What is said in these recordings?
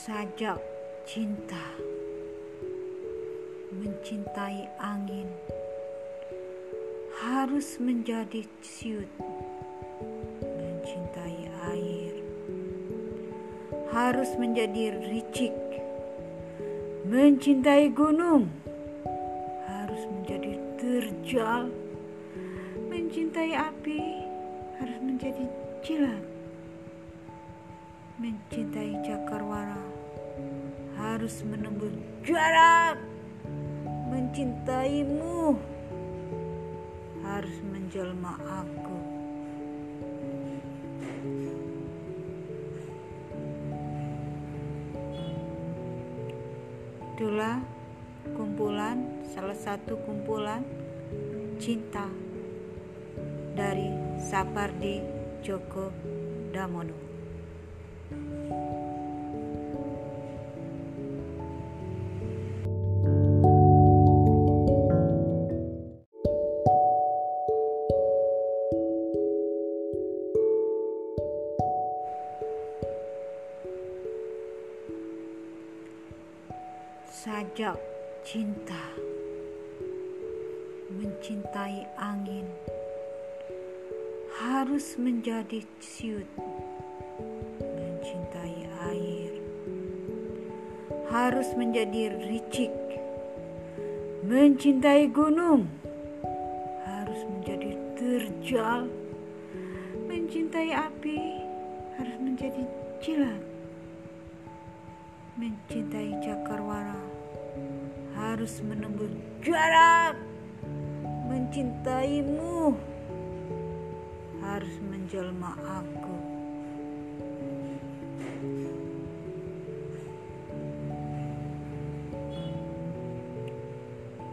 sajak cinta mencintai angin harus menjadi ciut. Mencintai air harus menjadi ricik. Mencintai gunung harus menjadi terjal. Mencintai api harus menjadi jilat mencintai cakarwara harus menembus jarak. Mencintaimu harus menjelma aku. Itulah kumpulan salah satu kumpulan cinta dari Sapardi Djoko Damono sajak cinta mencintai angin harus menjadi ciut harus menjadi ricik. Mencintai gunung harus menjadi terjal. Mencintai api harus menjadi jilat. Mencintai cakarwara harus menembus jarak. Mencintaimu harus menjelma aku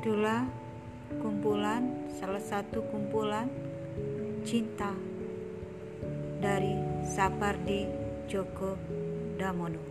itulah kumpulan salah satu kumpulan cinta dari Sapardi Djoko Damono.